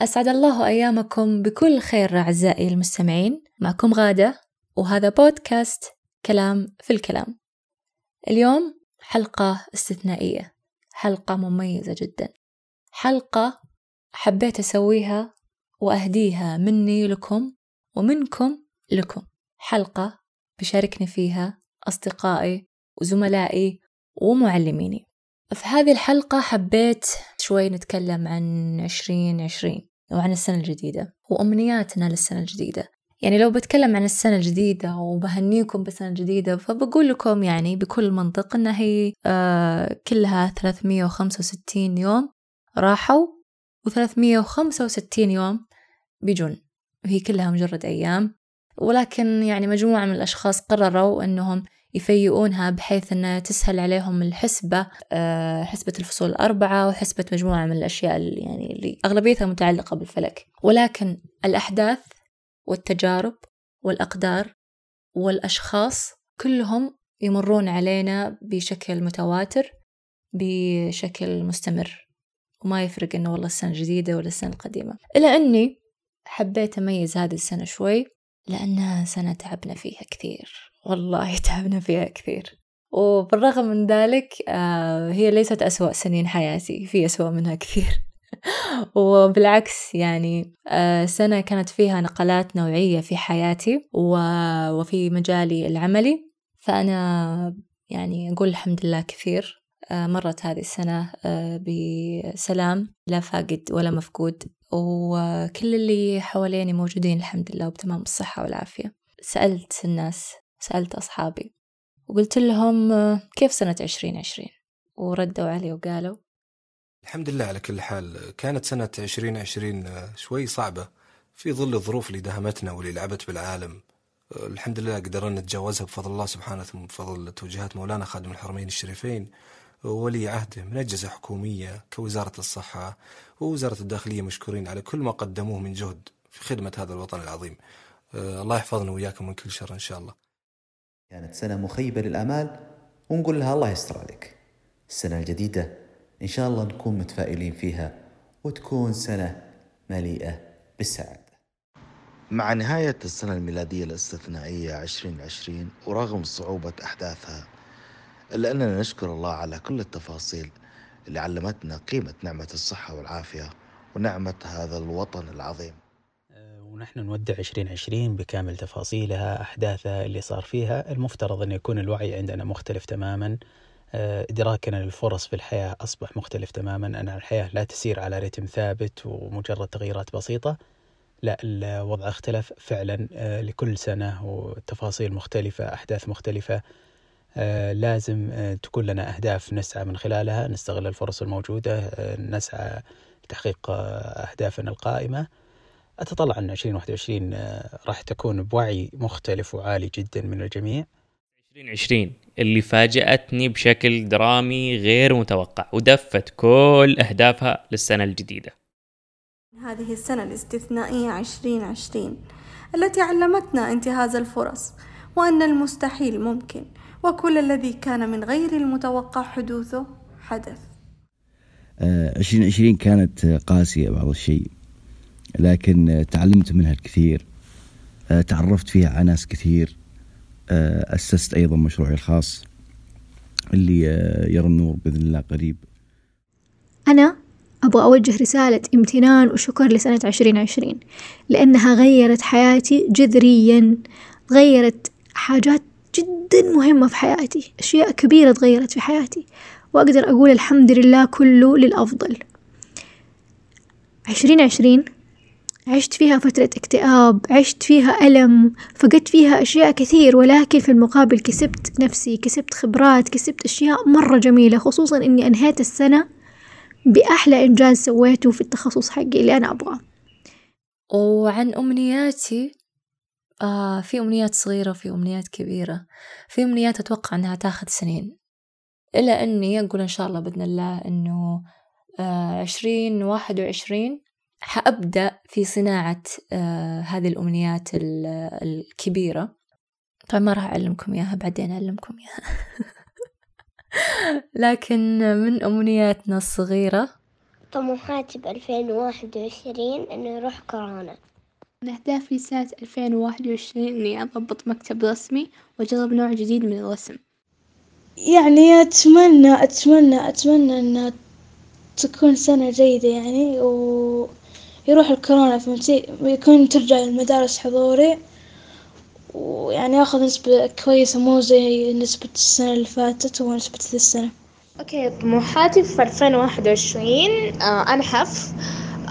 أسعد الله أيامكم بكل خير أعزائي المستمعين. معكم غادة وهذا بودكاست كلام في الكلام. اليوم حلقة استثنائية حلقة مميزة جدا. حلقة حبيت أسويها وأهديها مني لكم ومنكم لكم. حلقة بشاركني فيها أصدقائي وزملائي ومعلميني. في هذه الحلقة حبيت شوي نتكلم عن عشرين عشرين وعن السنة الجديدة وأمنياتنا للسنة الجديدة. يعني لو بتكلم عن السنة الجديدة وبهنيكم بالسنة الجديدة فبقول لكم يعني بكل منطق إنها هي آه كلها 365 يوم راحوا و365 يوم بيجون. وهي كلها مجرد أيام. ولكن يعني مجموعة من الأشخاص قرروا أنهم يفيئونها بحيث أنها تسهل عليهم الحسبة آه، حسبة الفصول الأربعة وحسبة مجموعة من الأشياء اللي يعني اللي أغلبيتها متعلقة بالفلك. ولكن الأحداث والتجارب والأقدار والأشخاص كلهم يمرون علينا بشكل متواتر بشكل مستمر. وما يفرق إنه والله السنة الجديدة ولا السنة القديمة. إلا أني حبيت أميز هذه السنة شوي لأنها سنة تعبنا فيها كثير. والله تعبنا فيها كثير. وبالرغم من ذلك آه، هي ليست أسوأ سنين حياتي في أسوأ منها كثير. وبالعكس يعني آه، سنة كانت فيها نقلات نوعية في حياتي وفي مجالي العملي. فأنا يعني أقول الحمد لله كثير آه، مرت هذه السنة بسلام لا فاقد ولا مفقود. وكل اللي حواليني موجودين الحمد لله وبتمام الصحة والعافية. سألت الناس سألت أصحابي وقلت لهم كيف سنة عشرين عشرين؟ وردوا علي وقالوا الحمد لله على كل حال. كانت سنة عشرين عشرين شوي صعبة. في ظل الظروف اللي دهمتنا واللي لعبت بالعالم الحمد لله قدرنا نتجاوزها بفضل الله سبحانه بفضل توجيهات مولانا خادم الحرمين الشريفين وولي عهده من أجهزة حكومية كوزارة الصحة ووزارة الداخلية مشكورين على كل ما قدموه من جهد في خدمة هذا الوطن العظيم. الله يحفظنا وإياكم من كل شر إن شاء الله. كانت سنة مخيبة للآمال ونقول لها الله يستر عليك. السنة الجديدة إن شاء الله نكون متفائلين فيها وتكون سنة مليئة بالسعادة. مع نهاية السنة الميلادية الاستثنائية 2020 ورغم صعوبة أحداثها إلا أننا نشكر الله على كل التفاصيل اللي علمتنا قيمة نعمة الصحة والعافية ونعمة هذا الوطن العظيم. ونحن نودع 2020 بكامل تفاصيلها أحداثها اللي صار فيها. المفترض أن يكون الوعي عندنا مختلف تماما. آه، إدراكنا للفرص في الحياة أصبح مختلف تماما. أن الحياة لا تسير على رتم ثابت ومجرد تغييرات بسيطة. لا الوضع اختلف فعلا. آه، لكل سنة وتفاصيل مختلفة أحداث مختلفة. آه، لازم تكون لنا أهداف نسعى من خلالها نستغل الفرص الموجودة نسعى لتحقيق أهدافنا القائمة. أتطلع أن 2021 راح تكون بوعي مختلف وعالي جدا من الجميع. 2020 اللي فاجأتني بشكل درامي غير متوقع ودفت كل أهدافها للسنة الجديدة. هذه السنة الاستثنائية 2020 التي علمتنا انتهاز الفرص وأن المستحيل ممكن وكل الذي كان من غير المتوقع حدوثه حدث. عشرين آه، عشرين كانت قاسية بعض الشيء. لكن تعلمت منها الكثير. آه، تعرفت فيها على ناس كثير. آه، أسست أيضا مشروعي الخاص اللي يرى النور بإذن الله قريب. أنا أبغى أوجه رسالة امتنان وشكر لسنة عشرين عشرين لأنها غيرت حياتي جذريا غيرت حاجات جدا مهمة في حياتي أشياء كبيرة تغيرت في حياتي وأقدر أقول الحمد لله كله للأفضل. عشرين عشرين عشت فيها فترة اكتئاب عشت فيها ألم فقدت فيها أشياء كثير ولكن في المقابل كسبت نفسي كسبت خبرات كسبت أشياء مرة جميلة خصوصا أني أنهيت السنة بأحلى إنجاز سويته في التخصص حقي اللي أنا أبغاه. وعن أمنياتي آه في أمنيات صغيرة وفي أمنيات كبيرة. في أمنيات أتوقع أنها تاخذ سنين. إلا أني أقول إن شاء الله بإذن الله أنه آه عشرين واحد وعشرين حأبدأ في صناعة آه هذه الأمنيات الكبيرة. طبعا ما راح أعلمكم إياها بعدين أعلمكم إياها. لكن من أمنياتنا الصغيرة؟ طموحاتي بألفين وواحد وعشرين إنه يروح كورونا. من أهدافي سنة ألفين وواحد وعشرين إني أضبط مكتب رسمي وأجرب نوع جديد من الرسم، يعني أتمنى أتمنى أتمنى إنها تكون سنة جيدة يعني ويروح الكورونا فهمتي ويكون ترجع المدارس حضوري ويعني آخذ نسبة كويسة مو زي نسبة السنة اللي فاتت ونسبة ذي السنة. okay طموحاتي في ألفين وواحد وعشرين آه أنحف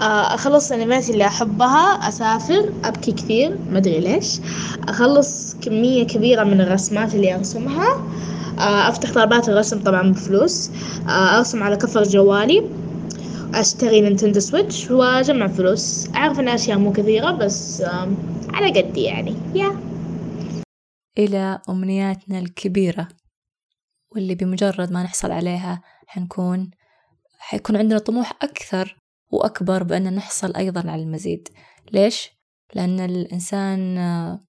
آه أخلص الأنميات اللي أحبها أسافر أبكي كثير ما أدري ليش. أخلص كمية كبيرة من الرسمات اللي أرسمها. آه أفتح طلبات الرسم طبعا بفلوس. آه أرسم على cover جوالي. أشتري Nintendo Switch وأجمع فلوس. أعرف إن أشياء مو كثيرة بس آه على قدي يعني. yeah. إلى أمنياتنا الكبيرة واللي بمجرد ما نحصل عليها حنكون حيكون عندنا طموح أكثر وأكبر بأن نحصل أيضا على المزيد. ليش؟ لأن الإنسان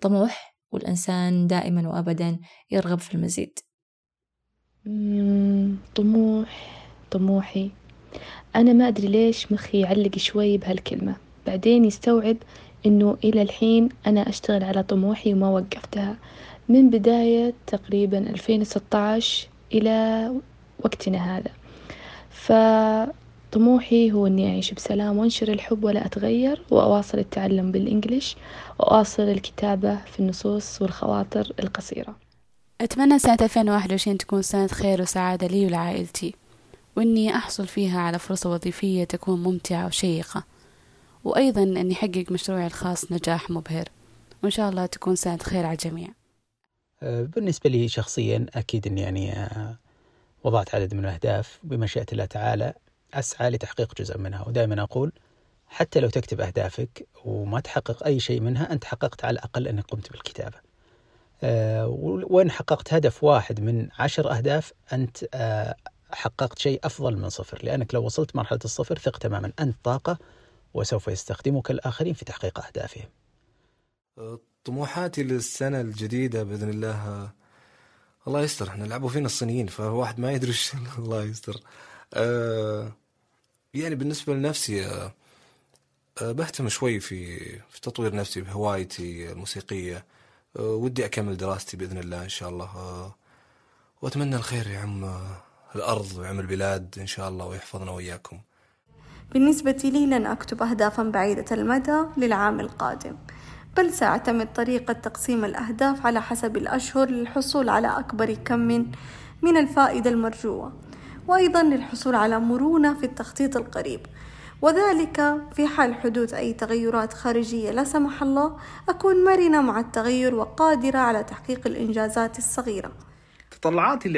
طموح والإنسان دائما وأبدا يرغب في المزيد. طموح طموحي. أنا ما أدري ليش مخي يعلق شوي بهالكلمة. بعدين يستوعب إنه إلى الحين أنا أشتغل على طموحي وما وقفتها. من بداية تقريبا ألفين وستة عشر إلى وقتنا هذا. فطموحي هو إني أعيش بسلام وأنشر الحب ولا أتغير وأواصل التعلم بالإنجليش وأواصل الكتابة في النصوص والخواطر القصيرة. أتمنى سنة 2021 تكون سنة خير وسعادة لي ولعائلتي. وإني أحصل فيها على فرصة وظيفية تكون ممتعة وشيقة. وأيضا أني أحقق مشروعي الخاص نجاح مبهر. وإن شاء الله تكون سنة خير على الجميع. آه، بالنسبة لي شخصيا أكيد أني يعني آه، وضعت عدد من الأهداف بمشيئة الله تعالى. أسعى لتحقيق جزء منها. ودائما أقول حتى لو تكتب أهدافك وما تحقق أي شيء منها أنت حققت على الأقل أنك قمت بالكتابة. آه، وإن حققت هدف واحد من عشر أهداف أنت حققت شيء أفضل من صفر. لأنك لو وصلت مرحلة الصفر ثق تماما. أنت طاقة وسوف يستخدمك الآخرين في تحقيق أهدافهم. طموحاتي للسنة الجديدة بإذن الله الله يستر. إحنا لعبوا فينا الصينيين فواحد ما يدري إيش الله يستر. أه يعني بالنسبة لنفسي أه بهتم شوي في في تطوير نفسي بهوايتي الموسيقية. أه ودي أكمل دراستي بإذن الله إن شاء الله. أه وأتمنى الخير يا عم. الأرض ويعم البلاد إن شاء الله ويحفظنا وإياكم. بالنسبة لي لن أكتب أهدافا بعيدة المدى للعام القادم بل سأعتمد طريقة تقسيم الأهداف على حسب الأشهر للحصول على أكبر كم من من الفائدة المرجوة وأيضا للحصول على مرونة في التخطيط القريب. وذلك في حال حدوث أي تغيرات خارجية لا سمح الله أكون مرنة مع التغير وقادرة على تحقيق الإنجازات الصغيرة. تطلعاتي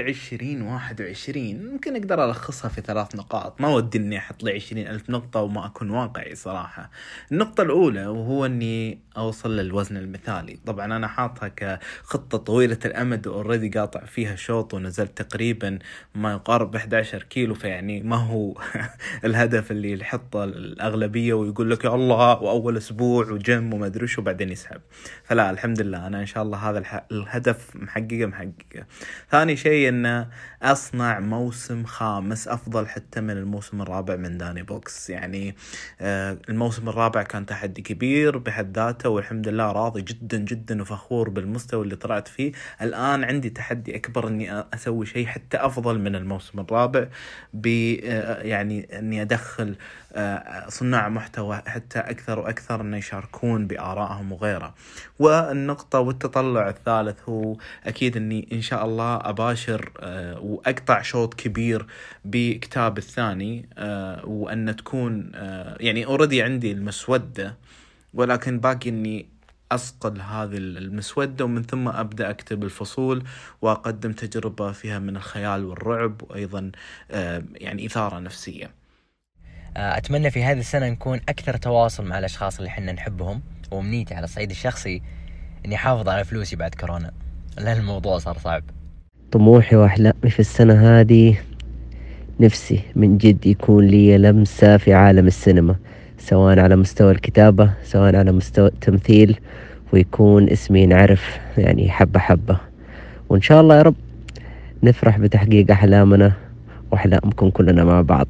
واحد وعشرين ممكن أقدر ألخصها في ثلاث نقاط. ما ودي أني أحط لي عشرين ألف نقطة وما أكون واقعي صراحة. النقطة الأولى وهو أني أوصل للوزن المثالي. طبعا أنا حاطها كخطة طويلة الأمد وأوريدي قاطع فيها شوط ونزلت تقريبا ما يقارب 11 كيلو فيعني ما هو الهدف اللي يحطه الأغلبية ويقول لك يا الله وأول أسبوع وجيم وما أدري وش وبعدين يسحب. فلا الحمد لله. أنا إن شاء الله هذا الهدف محققه محققه. ثاني شيء إنه أصنع موسم خامس أفضل حتى من الموسم الرابع من داني بوكس. يعني آه، الموسم الرابع كان تحدي كبير بحد ذاته والحمد لله راضي جدا جدا وفخور بالمستوى اللي طلعت فيه. الآن عندي تحدي أكبر إني أسوي شيء حتى أفضل من الموسم الرابع ب آه، يعني إني أدخل صناع محتوى حتى أكثر وأكثر إنه يشاركون بآرائهم وغيره. والنقطة والتطلع الثالث هو أكيد إني إن شاء الله أباشر آه، وأقطع شوط كبير بكتاب الثاني آه، وأن تكون يعني اوريدي عندي المسودة ولكن باقي إني أصقل هذه المسودة ومن ثم أبدأ أكتب الفصول وأقدم تجربة فيها من الخيال والرعب وأيضا يعني إثارة نفسية. آه، أتمنى في هذه السنة نكون أكثر تواصل مع الأشخاص اللي حنا نحبهم وأمنيتي على الصعيد الشخصي إني أحافظ على فلوسي بعد كورونا. لأن الموضوع صار صعب. طموحي وأحلامي في السنة هذه نفسي من جد يكون لي لمسة في عالم السينما سواء على مستوى الكتابة سواء على مستوى التمثيل ويكون اسمي ينعرف يعني حبة حبة. وإن شاء الله يا رب نفرح بتحقيق أحلامنا وأحلامكم كلنا مع بعض.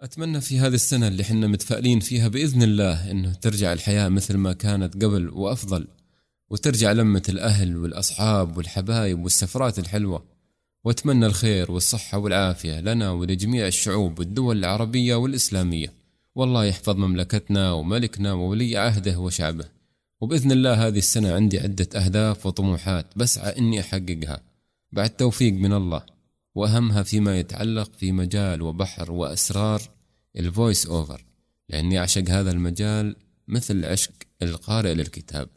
أتمنى في هذه السنة اللي حنا متفائلين فيها بإذن الله إنه ترجع الحياة مثل ما كانت قبل وأفضل وترجع لمة الأهل والأصحاب والحبايب والسفرات الحلوة. وأتمنى الخير والصحة والعافية لنا ولجميع الشعوب والدول العربية والإسلامية. والله يحفظ مملكتنا وملكنا وولي عهده وشعبه. وبإذن الله هذه السنة عندي عدة أهداف وطموحات بسعى إني أحققها. بعد توفيق من الله. وأهمها فيما يتعلق في مجال وبحر وأسرار الفويس أوفر لأني أعشق هذا المجال مثل عشق القارئ للكتاب.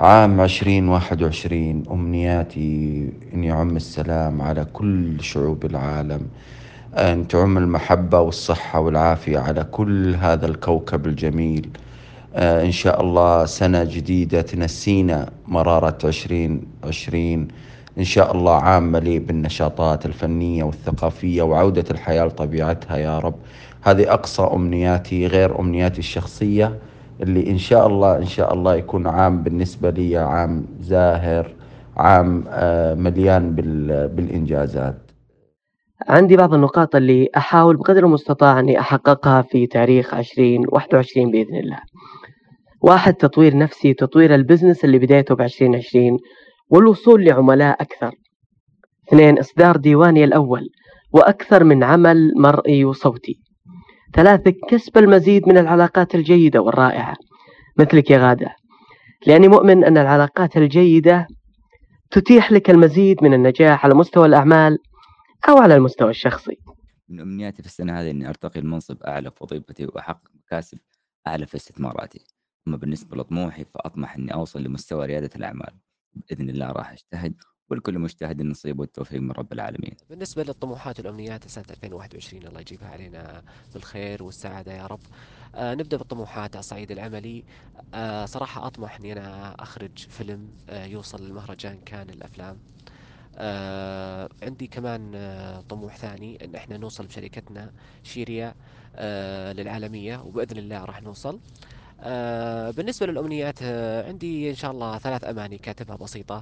عام عشرين واحد وعشرين أمنياتي أن يعم السلام على كل شعوب العالم أن تعم المحبة والصحة والعافية على كل هذا الكوكب الجميل. آه، إن شاء الله سنة جديدة تنسينا مرارة عشرين عشرين. إن شاء الله عام مليء بالنشاطات الفنية والثقافية وعودة الحياة لطبيعتها يا رب. هذه أقصى أمنياتي غير أمنياتي الشخصية اللي إن شاء الله إن شاء الله يكون عام بالنسبة لي عام زاهر عام آه، مليان بالإنجازات. عندي بعض النقاط اللي أحاول بقدر المستطاع أني أحققها في تاريخ عشرين واحد وعشرين بإذن الله. واحد تطوير نفسي تطوير البزنس اللي بدايته بعشرين عشرين. والوصول لعملاء أكثر. اثنين إصدار ديواني الأول وأكثر من عمل مرئي وصوتي. ثلاثة كسب المزيد من العلاقات الجيدة والرائعة مثلك يا غادة. لأني مؤمن أن العلاقات الجيدة تتيح لك المزيد من النجاح على مستوى الأعمال أو على المستوى الشخصي. من أمنياتي في السنة هذه إني أرتقي لمنصب أعلى في وظيفتي وأحقق مكاسب أعلى في استثماراتي. أما بالنسبة لطموحي فأطمح إني أوصل لمستوى ريادة الأعمال. بإذن الله راح أجتهد ولكل مجتهد النصيب والتوفيق من رب العالمين. بالنسبة للطموحات والأمنيات سنة 2021 الله يجيبها علينا بالخير والسعادة يا رب. آه نبدأ بالطموحات على الصعيد العملي. آه صراحة أطمح أني أنا أخرج فيلم آه يوصل للمهرجان كان الأفلام. آه عندي كمان آه طموح ثاني إن إحنا نوصل بشركتنا شيريا آه للعالمية وبإذن الله راح نوصل. آه بالنسبة للأمنيات آه عندي إن شاء الله ثلاث أماني كاتبها بسيطة.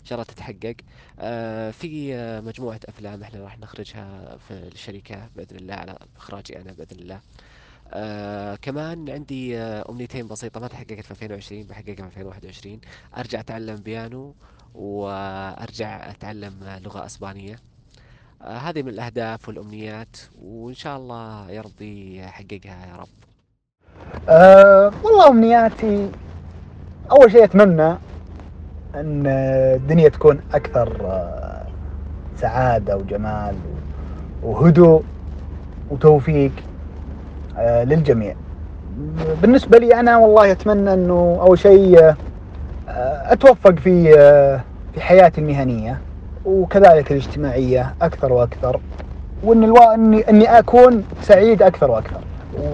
إن شاء الله تتحقق. آه في آه مجموعة أفلام إحنا راح نخرجها في الشركة بإذن الله على إخراجي أنا بإذن الله. آه كمان عندي آه أمنيتين بسيطة ما تحققت في 2020 بحققها في 2021 أرجع أتعلم بيانو وأرجع أتعلم لغة أسبانية. آه هذه من الأهداف والأمنيات وإن شاء الله يا ربي أحققها يا رب. أه والله أمنياتي أول شيء أتمنى أن الدنيا تكون أكثر آه، سعادة وجمال وهدوء وتوفيق أه للجميع. بالنسبة لي أنا والله أتمنى أنه أول شيء أه أتوفق في أه في حياتي المهنية وكذلك الاجتماعية أكثر وأكثر وأن ألو... أني أني أكون سعيد أكثر وأكثر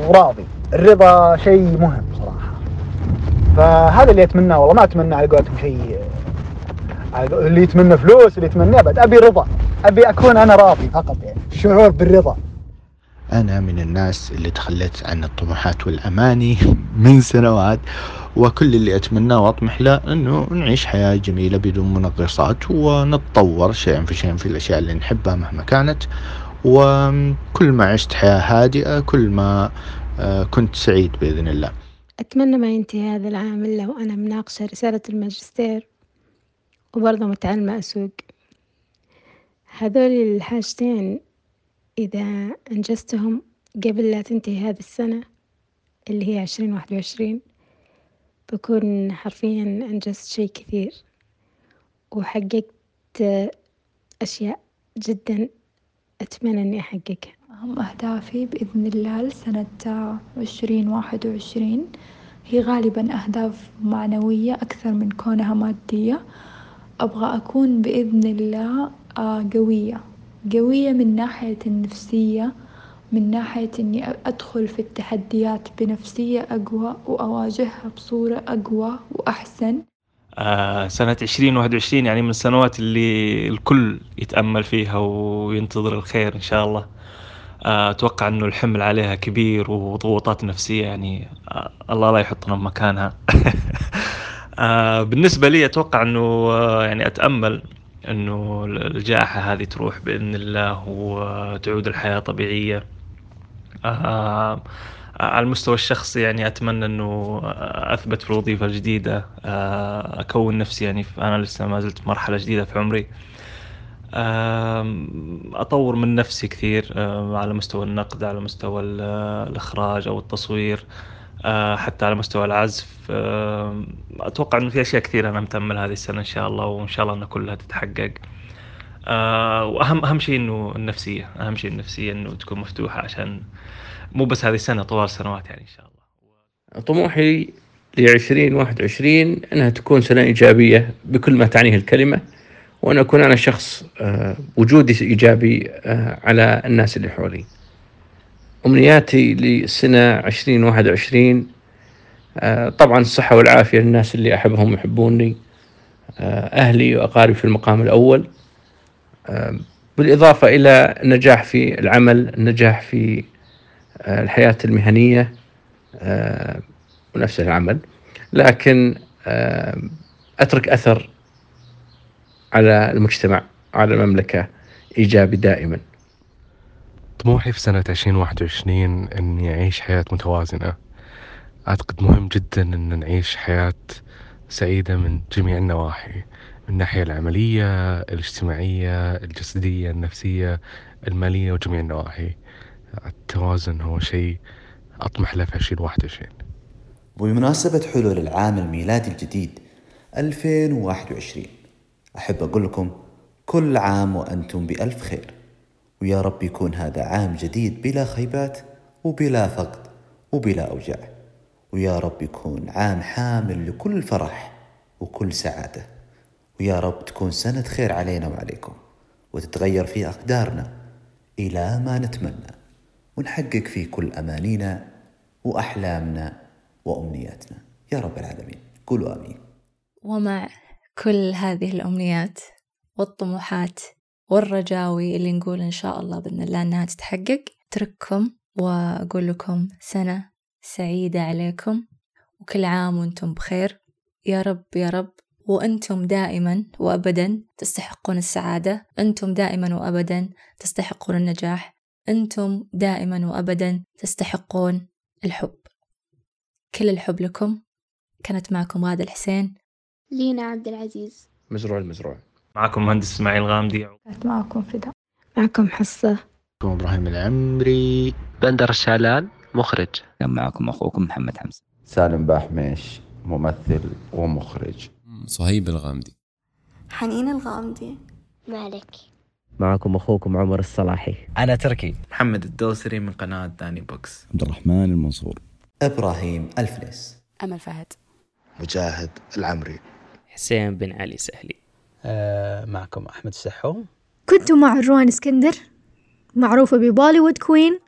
وراضي. الرضا شيء مهم صراحة. فهذا اللي أتمناه والله ما أتمنى على قولتهم شيء اللي يتمنى فلوس اللي يتمنى أبد. أبي رضا. أبي أكون أنا راضي فقط يعني. الشعور بالرضا. أنا من الناس اللي تخليت عن الطموحات والأماني من سنوات وكل اللي أتمناه وأطمح له أنه نعيش حياة جميلة بدون منغصات ونتطور شيئا فشيئا في الأشياء اللي نحبها مهما كانت. وكل ما عشت حياة هادئة كل ما كنت سعيد بإذن الله. أتمنى ما ينتهي هذا العام إلا وأنا مناقشة رسالة الماجستير وبرضه متعلمة أسوق. هذول الحاجتين إذا أنجزتهم قبل لا تنتهي هذه السنة اللي هي عشرين واحد وعشرين بكون حرفيا أنجزت شي كثير وحققت أشياء جدا أتمنى إني أحققها. أهم أهدافي بإذن الله لسنة عشرين واحد وعشرين. هي غالبا أهداف معنوية أكثر من كونها مادية. أبغى أكون بإذن الله آه، قوية. قوية من ناحية النفسية من ناحية إني أدخل في التحديات بنفسية أقوى وأواجهها بصورة أقوى وأحسن. آه سنة عشرين واحد وعشرين يعني من السنوات اللي الكل يتأمل فيها وينتظر الخير إن شاء الله. أتوقع أنه الحمل عليها كبير وضغوطات نفسية يعني آه الله لا يحطنا بمكانها. آه بالنسبة لي أتوقع أنه آه يعني أتأمل أنه الجائحة هذه تروح بإذن الله وتعود الحياة طبيعية. آه على المستوى الشخصي يعني أتمنى أنه أثبت في الوظيفة الجديدة. آه أكون نفسي يعني أنا لسه ما زلت مرحلة جديدة في عمري. أطور من نفسي كثير على مستوى النقد على مستوى الإخراج أو التصوير آه، حتى على مستوى العزف. أتوقع أنه في أشياء كثيرة أنا متأمل هذه السنة إن شاء الله وإن شاء الله أن كلها تتحقق. آه، وأهم أهم شيء إنه النفسية أهم شيء النفسية إنه تكون مفتوحة عشان مو بس هذه السنة طوال السنوات يعني إن شاء الله. طموحي ل 2021 أنها تكون سنة إيجابية بكل ما تعنيه الكلمة. وأن أكون أنا شخص وجودي إيجابي على الناس اللي حولي. أمنياتي واحد وعشرين آه، طبعا الصحة والعافية للناس اللي أحبهم ويحبوني آه، أهلي وأقاربي في المقام الأول آه، بالإضافة إلى النجاح في العمل النجاح في الحياة المهنية ونفس العمل. لكن أترك أثر على المجتمع على المملكة إيجابي دائما. طموحي في سنة عشرين واحد وعشرين إني أعيش حياة متوازنة. أعتقد مهم جدا إن نعيش حياة سعيدة من جميع النواحي من الناحية العملية الاجتماعية الجسدية النفسية المالية وجميع النواحي. التوازن هو شيء أطمح له في عشرين واحد وعشرين. بمناسبة حلول العام الميلادي الجديد 2021 أحب أقول لكم كل عام وأنتم بألف خير. ويا رب يكون هذا عام جديد بلا خيبات وبلا فقد وبلا أوجاع. ويا رب يكون عام حامل لكل فرح وكل سعادة. ويا رب تكون سنة خير علينا وعليكم. وتتغير في أقدارنا إلى ما نتمنى. ونحقق في كل أمانينا وأحلامنا وأمنياتنا. يا رب العالمين. قولوا آمين. ومع كل هذه الأمنيات والطموحات والرجاوي اللي نقول إن شاء الله بإذن الله إنها تتحقق أترككم وأقول لكم سنة سعيدة عليكم وكل عام وأنتم بخير. يا رب يا رب. وأنتم دائما وأبدا تستحقون السعادة. أنتم دائما وأبدا تستحقون النجاح. أنتم دائما وأبدا تستحقون الحب. كل الحب لكم. كانت معكم غادة الحسين. لينا عبد العزيز. مزروع المزروع. معكم مهندس إسماعيل غامدي. كانت معكم فدا. معكم حصة. إبراهيم العمري. بندر الشعلان مخرج. كان معكم أخوكم محمد حمزة. سالم باحمش ممثل ومخرج. صهيب الغامدي. حنين الغامدي. مالك. معكم أخوكم عمر الصلاحي. أنا تركي. محمد الدوسري من قناة داني بوكس. عبد الرحمن المنصور. إبراهيم الفليس. أمل فهد. مجاهد العمري. حسين بن علي سهلي. آه معكم أحمد السحوم. كنت مع روان اسكندر معروفة ب Bollywood Queen.